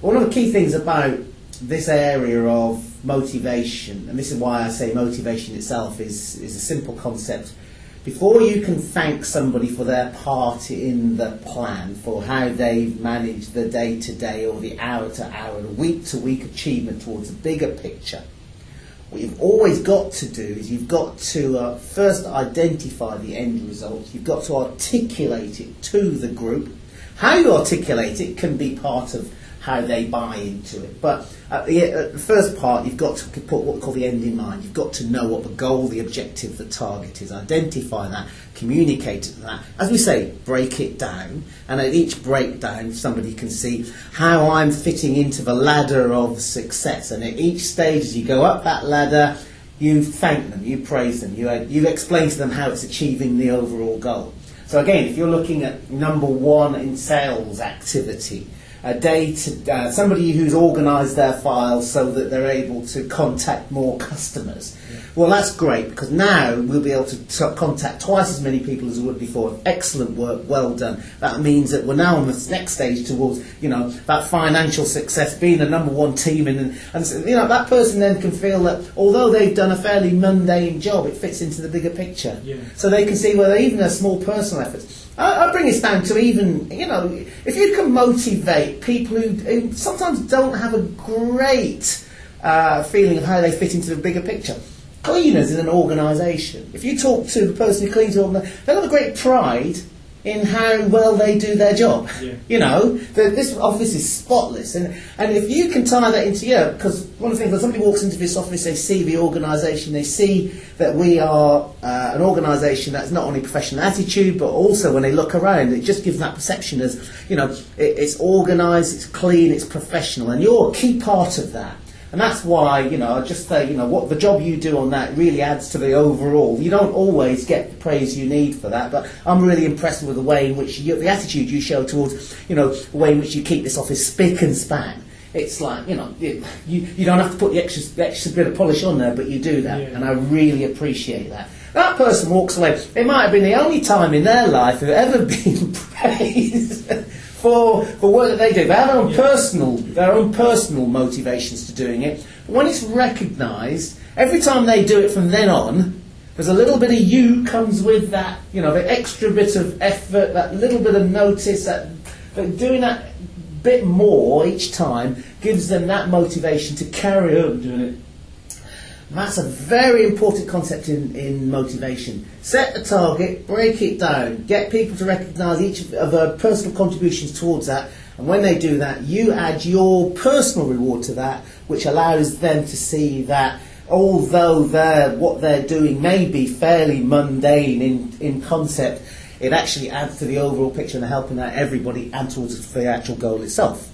one of the key things about this area of motivation, and this is why I say motivation itself is, is a simple concept. Before you can thank somebody for their part in the plan, for how they've managed the day to day or the hour to hour, the week to week achievement towards a bigger picture, what you've always got to do is you've got to uh, first identify the end result, you've got to articulate it to the group. How you articulate it can be part of how they buy into it. But at the, at the, first part, you've got to put what we call the end in mind. You've got to know what the goal, the objective, the target is. Identify that, communicate that. As we say, break it down. And at each breakdown, somebody can see how I'm fitting into the ladder of success. And at each stage, as you go up that ladder, you thank them, you praise them, you, uh, you explain to them how it's achieving the overall goal. So again, if you're looking at number one in sales activity, a day to uh, somebody who's organised their files so that they're able to contact more customers. Yeah. Well, that's great because now we'll be able to t- contact twice as many people as we would before. Excellent work, well done. That means that we're now on the next stage towards you know that financial success, being a number one team, and and you know that person then can feel that although they've done a fairly mundane job, it fits into the bigger picture. Yeah. So they can see whether even a small personal effort I, I bring this down to even, you know, if you can motivate people who, who sometimes don't have a great uh, feeling of how they fit into the bigger picture. Cleaners in an organisation, if you talk to the person who cleans the organisation, they've got a great pride in how well they do their job. Yeah. You know, the, this office is spotless, and, and if you can tie that into yeah, because one of the things when somebody walks into this office, they see the organisation, they see that we are uh, an organisation that's not only professional attitude, but also when they look around, it just gives that perception as you know, it, it's organised, it's clean, it's professional, and you're a key part of that. And that's why, you know, I just say, you know, what the job you do on that really adds to the overall. You don't always get the praise you need for that, but I'm really impressed with the way in which you, the attitude you show towards, you know, the way in which you keep this office spick and span. It's like, you know, you, you don't have to put the extra, the extra bit of polish on there, but you do that. Yeah. And I really appreciate that. That person walks away. It might have been the only time in their life they've ever been praised for the work that they do. They have their own yeah. personal, their own personal motivations to doing it. But when it's recognised, every time they do it from then on, there's a little bit of you comes with that, you know, the extra bit of effort, that little bit of notice, that, that doing that bit more each time gives them that motivation to carry on doing it that's a very important concept in, in motivation. Set a target, break it down, get people to recognise each of their personal contributions towards that, and when they do that, you add your personal reward to that, which allows them to see that although they're, what they're doing may be fairly mundane in, in concept, it actually adds to the overall picture and helping out everybody and towards the actual goal itself.